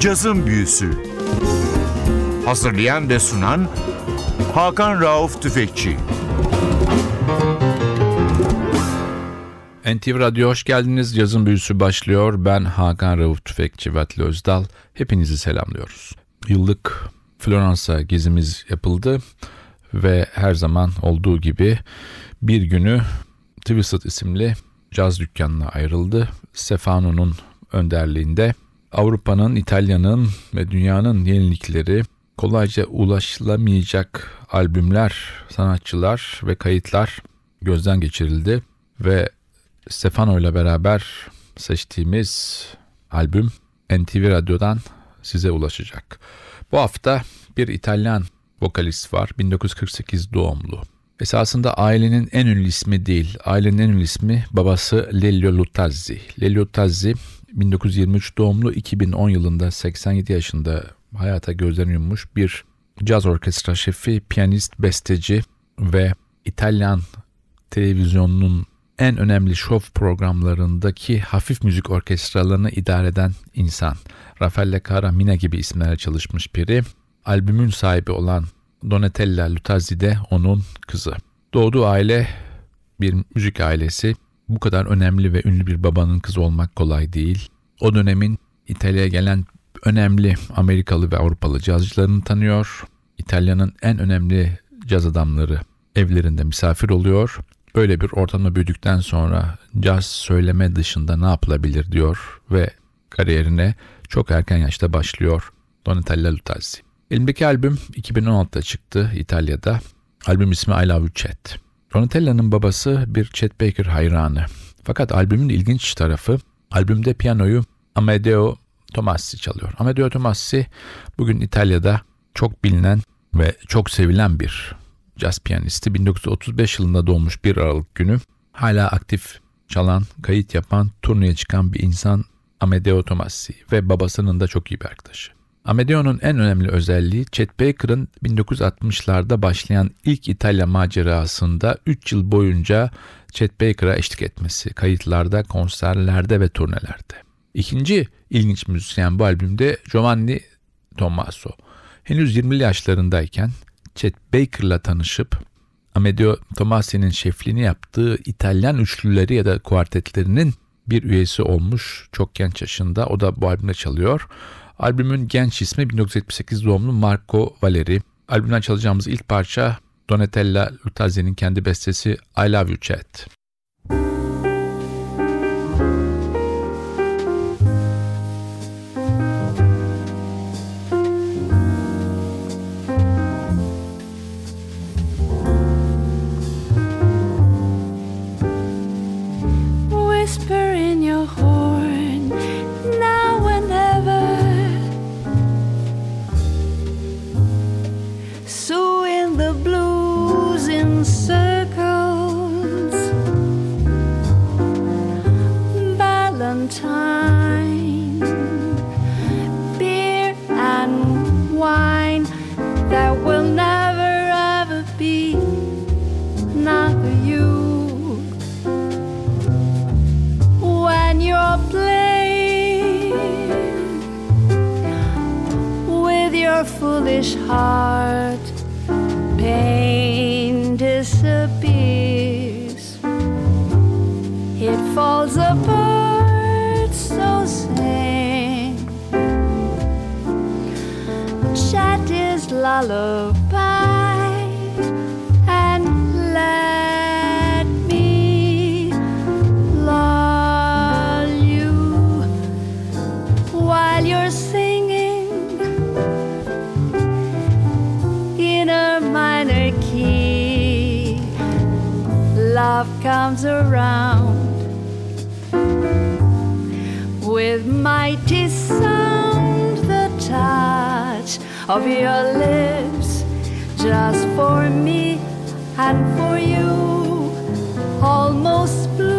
Cazın Büyüsü Hazırlayan ve sunan Hakan Rauf Tüfekçi NTV Radyo hoş geldiniz. Yazın büyüsü başlıyor. Ben Hakan Rauf Tüfekçi ve Atli Özdal. Hepinizi selamlıyoruz. Yıllık Floransa gezimiz yapıldı ve her zaman olduğu gibi bir günü Twisted isimli caz dükkanına ayrıldı. Stefano'nun önderliğinde Avrupa'nın, İtalya'nın ve dünyanın yenilikleri kolayca ulaşılamayacak albümler, sanatçılar ve kayıtlar gözden geçirildi ve Stefano ile beraber seçtiğimiz albüm NTV Radyo'dan size ulaşacak. Bu hafta bir İtalyan vokalist var. 1948 doğumlu. Esasında ailenin en ünlü ismi değil. Ailenin en ünlü ismi babası Lelio Lutazzi. Lelio Lutazzi 1923 doğumlu 2010 yılında 87 yaşında hayata gözlerini yummuş bir caz orkestra şefi, piyanist, besteci ve İtalyan televizyonunun en önemli şov programlarındaki hafif müzik orkestralarını idare eden insan. Raffaele Caramina gibi isimlerle çalışmış biri. Albümün sahibi olan Donatella Lutazzi de onun kızı. Doğduğu aile bir müzik ailesi. Bu kadar önemli ve ünlü bir babanın kızı olmak kolay değil. O dönemin İtalya'ya gelen önemli Amerikalı ve Avrupalı cazcılarını tanıyor. İtalya'nın en önemli caz adamları evlerinde misafir oluyor. Böyle bir ortamda büyüdükten sonra caz söyleme dışında ne yapılabilir diyor ve kariyerine çok erken yaşta başlıyor Donatella Lutazzi. Elimdeki albüm 2016'da çıktı İtalya'da. Albüm ismi I Love Chet. Donatella'nın babası bir Chet Baker hayranı. Fakat albümün ilginç tarafı albümde piyanoyu Amedeo Tomassi çalıyor. Amedeo Tomassi bugün İtalya'da çok bilinen ve çok sevilen bir caz piyanisti. 1935 yılında doğmuş bir Aralık günü. Hala aktif çalan, kayıt yapan, turneye çıkan bir insan Amedeo Tomassi ve babasının da çok iyi bir arkadaşı. Amedeo'nun en önemli özelliği Chet Baker'ın 1960'larda başlayan ilk İtalya macerasında 3 yıl boyunca Chet Baker'a eşlik etmesi, kayıtlarda, konserlerde ve turnelerde. İkinci ilginç müzisyen bu albümde Giovanni Tommaso. Henüz 20'li yaşlarındayken Chet Baker'la tanışıp Amedeo Tomasi'nin şefliğini yaptığı İtalyan üçlüleri ya da kuartetlerinin bir üyesi olmuş çok genç yaşında. O da bu albümde çalıyor. Albümün genç ismi 1978 doğumlu Marco Valeri. Albümden çalacağımız ilk parça Donatella Lutazzi'nin kendi bestesi I Love You Chat. Love comes around with mighty sound the touch of your lips just for me and for you almost blue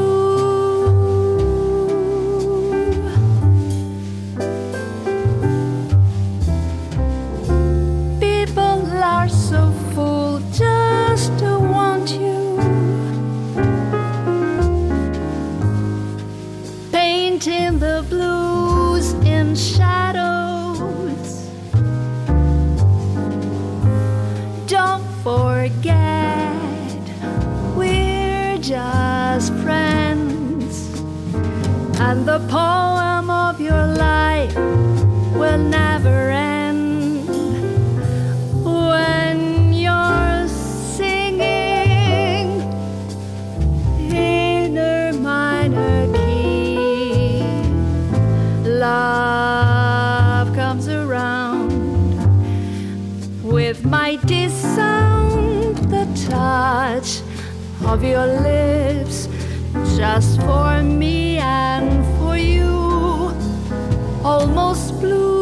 the poem of your life will never end. When you're singing in a minor key, love comes around with mighty sound, the touch of your lips, just for me and almost blue.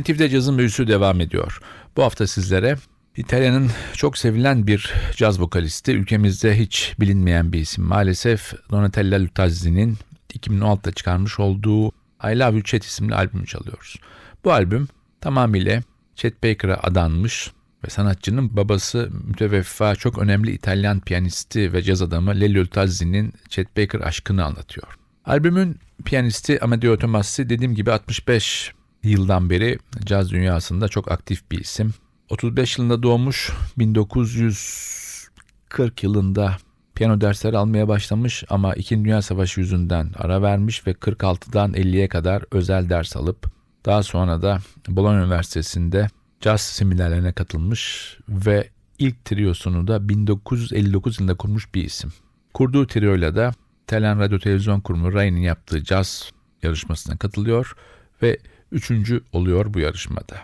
NTV'de cazın büyüsü devam ediyor. Bu hafta sizlere İtalya'nın çok sevilen bir caz vokalisti, ülkemizde hiç bilinmeyen bir isim maalesef Donatella Lutazzi'nin 2016'da çıkarmış olduğu I Love You Chet isimli albümü çalıyoruz. Bu albüm tamamıyla Chet Baker'a adanmış ve sanatçının babası müteveffa çok önemli İtalyan piyanisti ve caz adamı Lelio Lutazzi'nin Chet Baker aşkını anlatıyor. Albümün piyanisti Amadeo Tomassi dediğim gibi 65 yıldan beri caz dünyasında çok aktif bir isim. 35 yılında doğmuş, 1940 yılında piyano dersleri almaya başlamış ama 2. Dünya Savaşı yüzünden ara vermiş ve 46'dan 50'ye kadar özel ders alıp daha sonra da Bologna Üniversitesi'nde caz seminerlerine katılmış ve ilk triyosunu da 1959 yılında kurmuş bir isim. Kurduğu trioyla da İtalyan Radyo Televizyon Kurumu RAI'nin yaptığı caz yarışmasına katılıyor ve üçüncü oluyor bu yarışmada.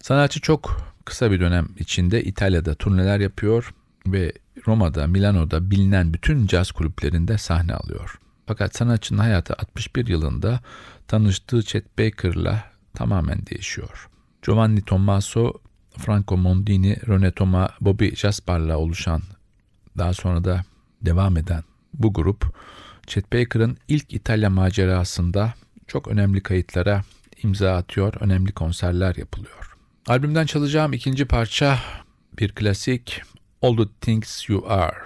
Sanatçı çok kısa bir dönem içinde İtalya'da turneler yapıyor ve Roma'da, Milano'da bilinen bütün caz kulüplerinde sahne alıyor. Fakat sanatçının hayatı 61 yılında tanıştığı Chet Baker'la tamamen değişiyor. Giovanni Tommaso, Franco Mondini, Rene Toma, Bobby Jaspar'la oluşan daha sonra da devam eden bu grup Chet Baker'ın ilk İtalya macerasında çok önemli kayıtlara imza atıyor, önemli konserler yapılıyor. Albümden çalacağım ikinci parça bir klasik All the Things You Are.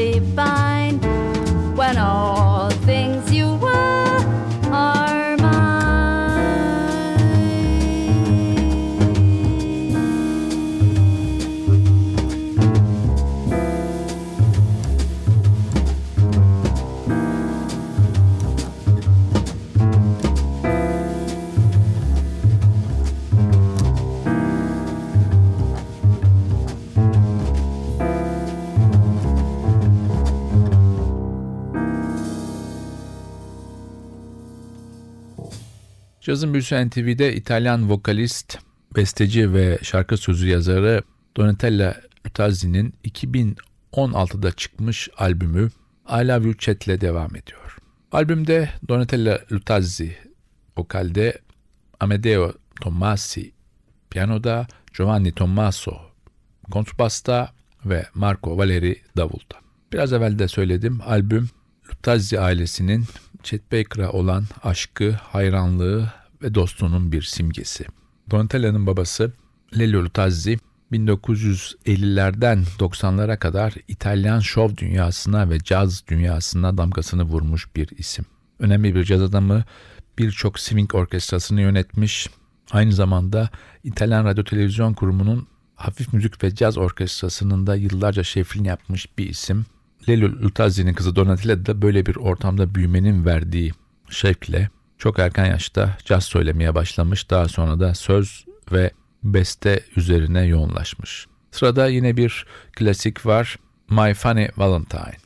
Divine. When all Cazın Büyüsü NTV'de İtalyan vokalist, besteci ve şarkı sözü yazarı Donatella Lutazzi'nin 2016'da çıkmış albümü I Love You Chat ile devam ediyor. Albümde Donatella Lutazzi vokalde, Amedeo Tommasi piyanoda, Giovanni Tommaso kontrbasta ve Marco Valeri davulda. Biraz evvel de söyledim albüm Lutazzi ailesinin Chet Baker'a olan aşkı, hayranlığı ve dostluğunun bir simgesi. Donatella'nın babası Lelio Lutazzi 1950'lerden 90'lara kadar İtalyan şov dünyasına ve caz dünyasına damgasını vurmuş bir isim. Önemli bir caz adamı, birçok swing orkestrasını yönetmiş, aynı zamanda İtalyan Radyo Televizyon Kurumu'nun hafif müzik ve caz orkestrasının da yıllarca şefliğini yapmış bir isim. Lelio Lutazzi'nin kızı Donatella da böyle bir ortamda büyümenin verdiği şevkle çok erken yaşta caz söylemeye başlamış. Daha sonra da söz ve beste üzerine yoğunlaşmış. Sırada yine bir klasik var. My Funny Valentine.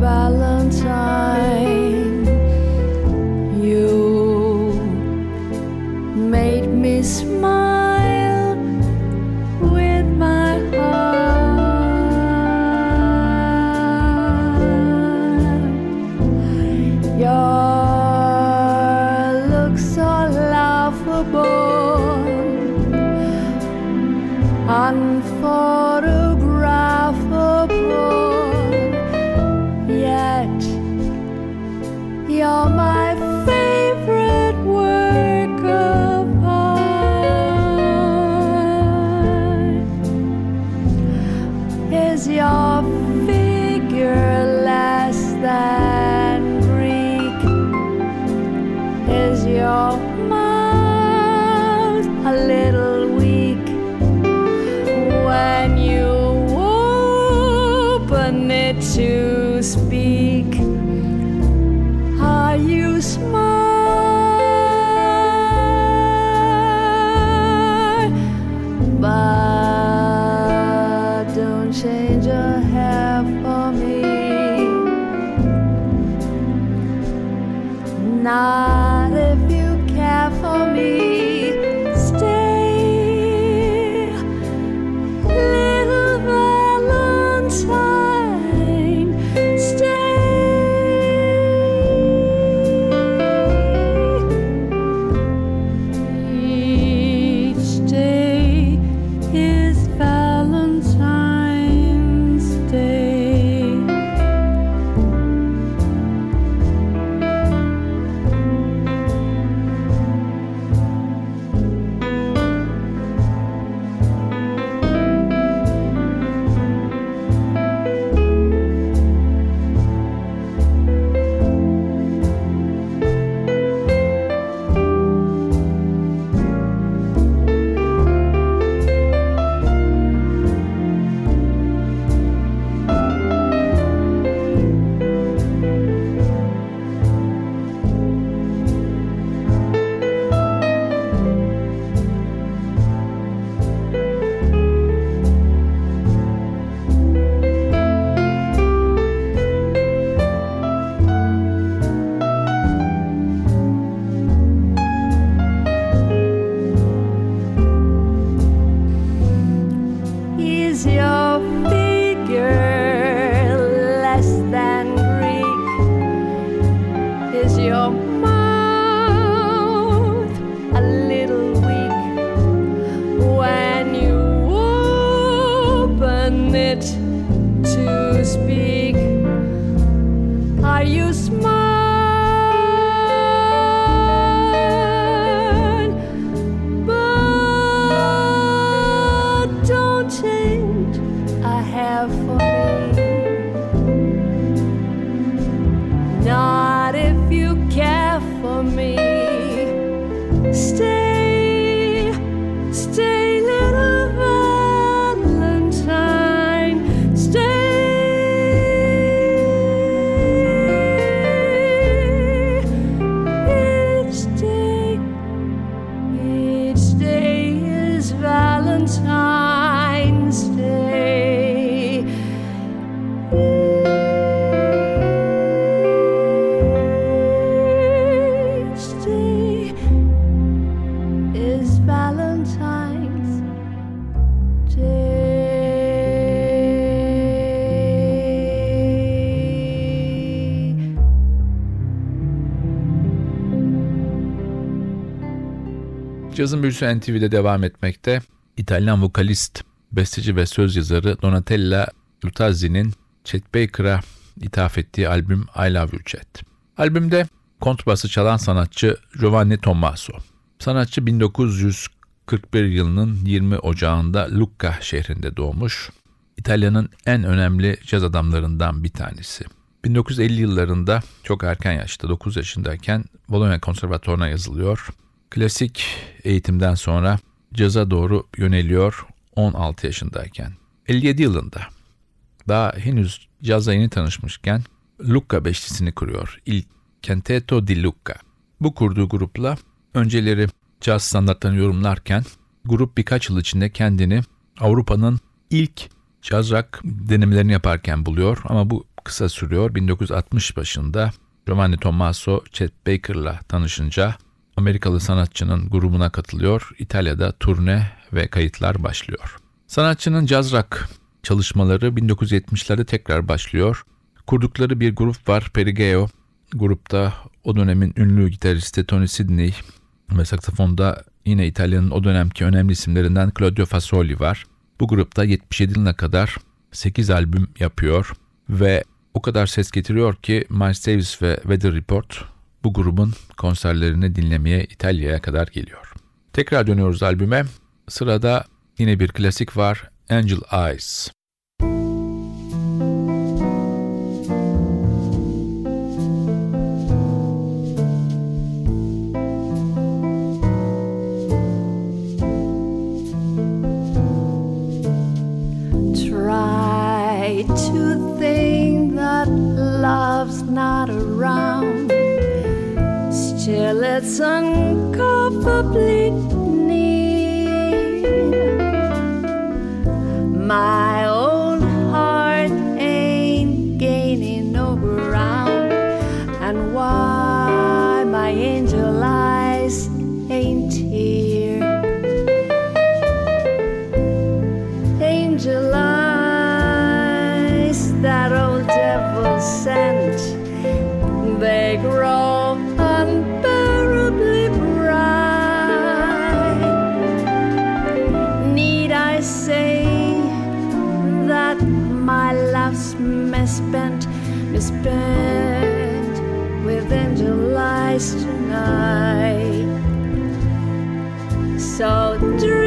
Valentine, you made me smile Cazın büyüsü NTV'de devam etmekte. İtalyan vokalist, besteci ve söz yazarı Donatella Lutazzi'nin Chet Baker'a ithaf ettiği albüm I Love You Chet. Albümde kontrbası çalan sanatçı Giovanni Tommaso. Sanatçı 1941 yılının 20 Ocağı'nda Lucca şehrinde doğmuş. İtalya'nın en önemli caz adamlarından bir tanesi. 1950 yıllarında çok erken yaşta 9 yaşındayken Bologna Konservatuvarı'na yazılıyor. Klasik eğitimden sonra caza doğru yöneliyor 16 yaşındayken. 57 yılında daha henüz cazla yeni tanışmışken Lucca beşlisini kuruyor. Il Canteto di Lucca. Bu kurduğu grupla önceleri caz standartlarını yorumlarken grup birkaç yıl içinde kendini Avrupa'nın ilk caz rock denemelerini yaparken buluyor ama bu kısa sürüyor. 1960 başında Giovanni Tommaso Chet Baker'la tanışınca Amerikalı sanatçının grubuna katılıyor. İtalya'da turne ve kayıtlar başlıyor. Sanatçının caz rock çalışmaları 1970'lerde tekrar başlıyor. Kurdukları bir grup var Perigeo. Grupta o dönemin ünlü gitaristi Tony Sidney ve saksafonda yine İtalya'nın o dönemki önemli isimlerinden Claudio Fasoli var. Bu grupta 77 yılına kadar 8 albüm yapıyor ve o kadar ses getiriyor ki Miles Davis ve Weather Report bu grubun konserlerini dinlemeye İtalya'ya kadar geliyor. Tekrar dönüyoruz albüme. Sırada yine bir klasik var Angel Eyes. so dream.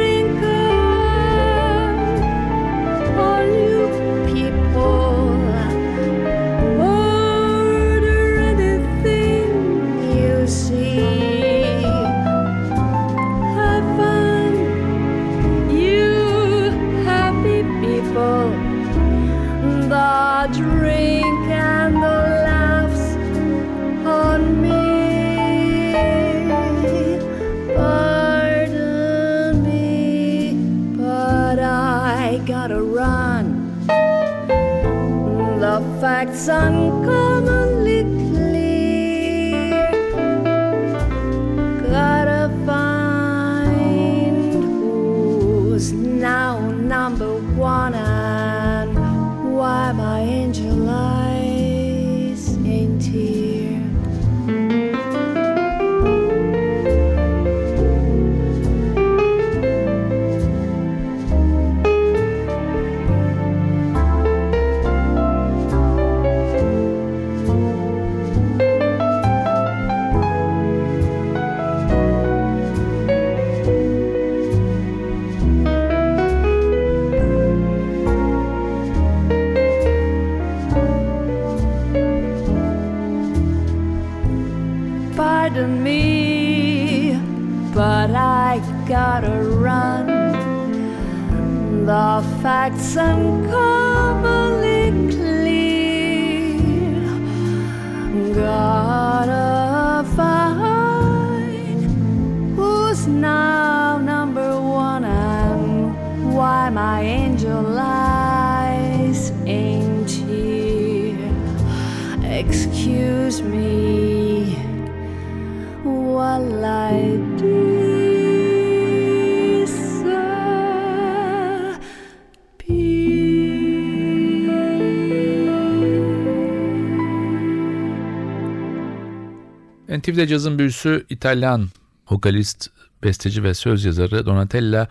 NTV'de cazın büyüsü İtalyan vokalist, besteci ve söz yazarı Donatella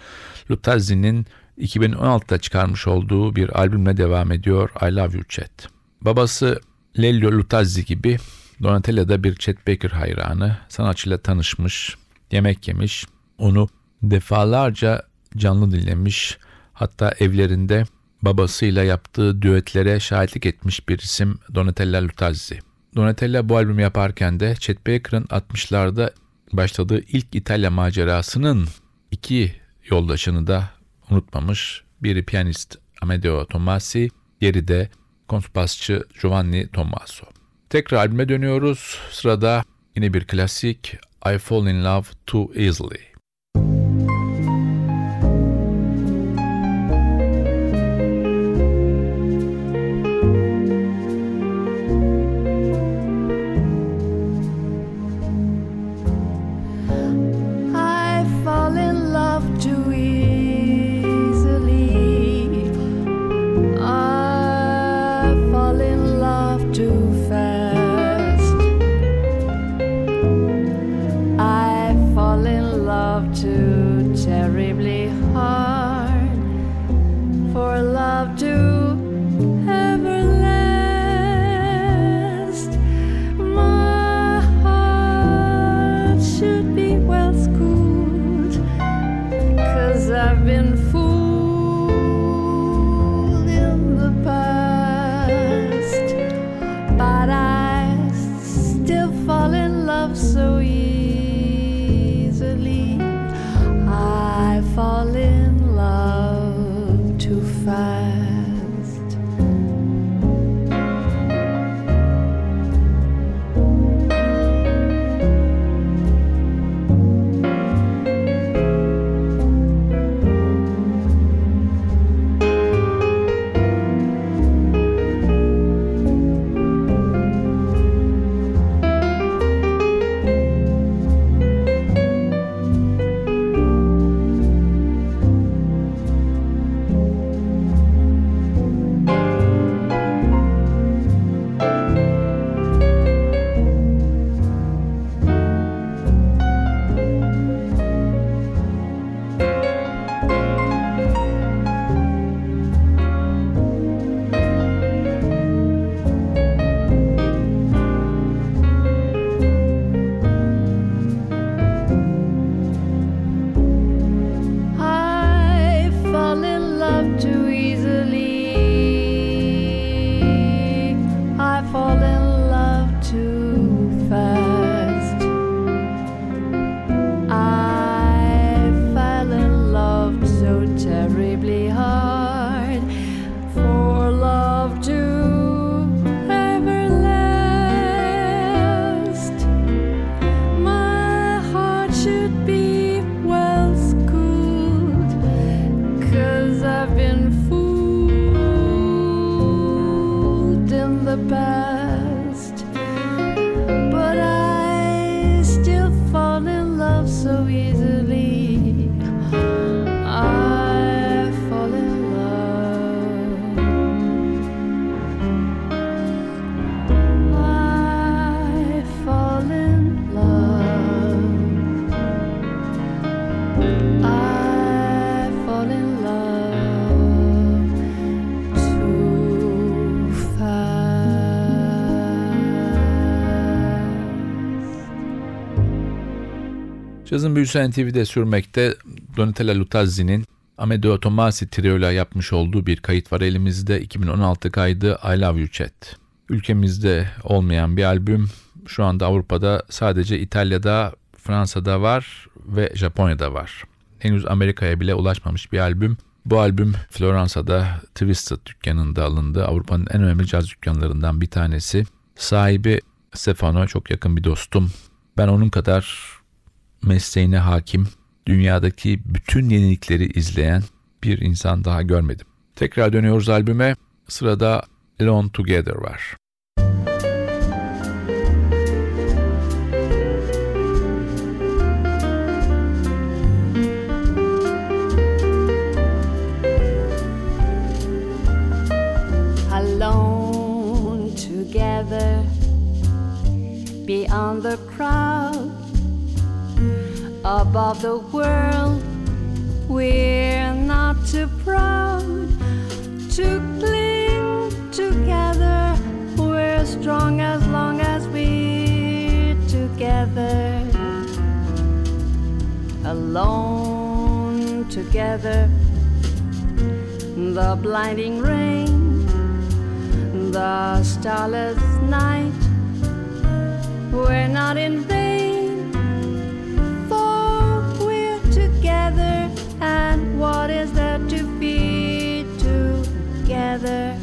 Lutazzi'nin 2016'da çıkarmış olduğu bir albümle devam ediyor I Love You Chet. Babası Lelio Lutazzi gibi Donatella da bir Chet Baker hayranı. Sanatçıyla tanışmış, yemek yemiş, onu defalarca canlı dinlemiş. Hatta evlerinde babasıyla yaptığı düetlere şahitlik etmiş bir isim Donatella Lutazzi. Donatella bu albümü yaparken de Chet Baker'ın 60'larda başladığı ilk İtalya macerasının iki yoldaşını da unutmamış. Biri piyanist Amedeo Tomasi, diğeri de kontrbasçı Giovanni Tommaso. Tekrar albüme dönüyoruz. Sırada yine bir klasik I Fall in Love Too Easily. The Cazın büyüsü NTV'de sürmekte Donatella Lutazzi'nin Amedeo Tomasi trio'yla yapmış olduğu bir kayıt var elimizde. 2016 kaydı I Love You Chat. Ülkemizde olmayan bir albüm. Şu anda Avrupa'da sadece İtalya'da, Fransa'da var ve Japonya'da var. Henüz Amerika'ya bile ulaşmamış bir albüm. Bu albüm Floransa'da Twisted dükkanında alındı. Avrupa'nın en önemli caz dükkanlarından bir tanesi. Sahibi Stefano çok yakın bir dostum. Ben onun kadar mesleğine hakim, dünyadaki bütün yenilikleri izleyen bir insan daha görmedim. Tekrar dönüyoruz albüme. Sırada Alone Together var. alone together beyond the crowd above the world we're not too proud to cling together. We're strong as long as we're together. Alone together. The blinding rain the starless night. We're not in vain, and what is there to be together?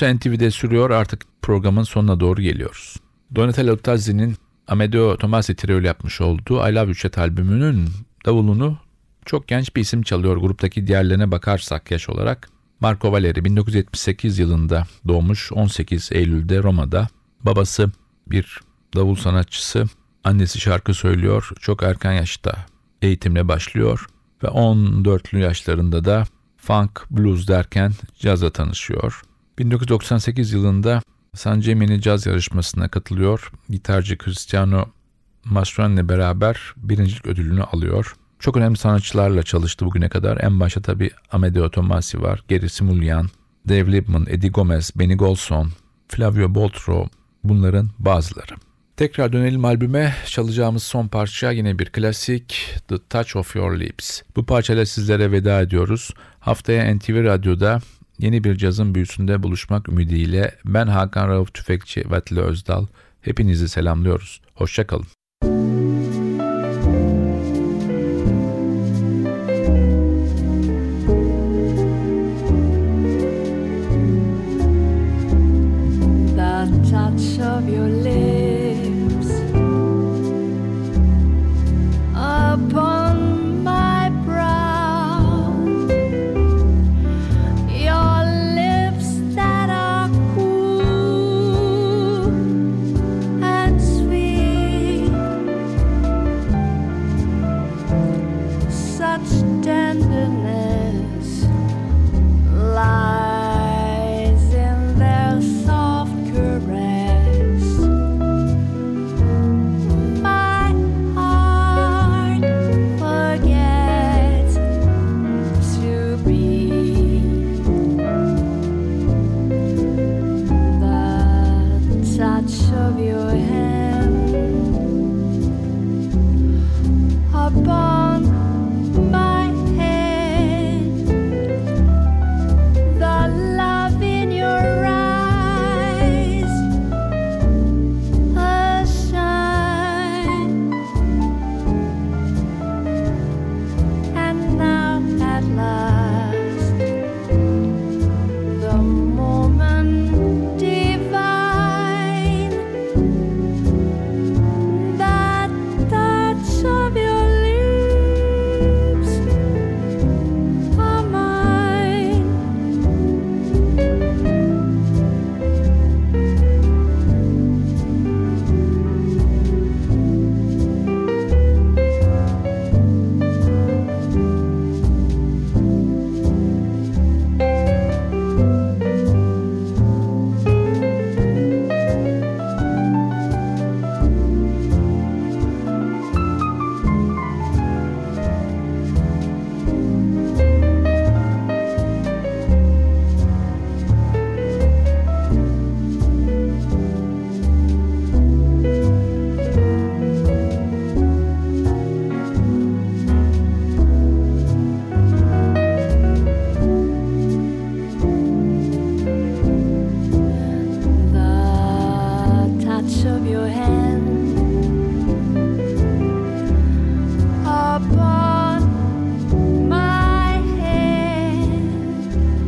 Büyüsü NTV'de sürüyor artık programın sonuna doğru geliyoruz. Donatello Tazzi'nin Amedeo Tomasi Trio yapmış olduğu I Love Chat albümünün davulunu çok genç bir isim çalıyor gruptaki diğerlerine bakarsak yaş olarak. Marco Valeri 1978 yılında doğmuş 18 Eylül'de Roma'da. Babası bir davul sanatçısı, annesi şarkı söylüyor. Çok erken yaşta eğitimle başlıyor ve 14'lü yaşlarında da funk, blues derken cazla tanışıyor. 1998 yılında San Gemini caz yarışmasına katılıyor. Gitarcı Cristiano Mastroianni beraber birincilik ödülünü alıyor. Çok önemli sanatçılarla çalıştı bugüne kadar. En başta tabii Amedeo Tomasi var, Geri Simulyan, Dave Liebman, Eddie Gomez, Benny Golson, Flavio Boltro bunların bazıları. Tekrar dönelim albüme. Çalacağımız son parça yine bir klasik The Touch of Your Lips. Bu parçayla sizlere veda ediyoruz. Haftaya NTV Radyo'da yeni bir cazın büyüsünde buluşmak ümidiyle ben Hakan Rauf Tüfekçi ve Atilla Özdal. Hepinizi selamlıyoruz. Hoşçakalın.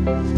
The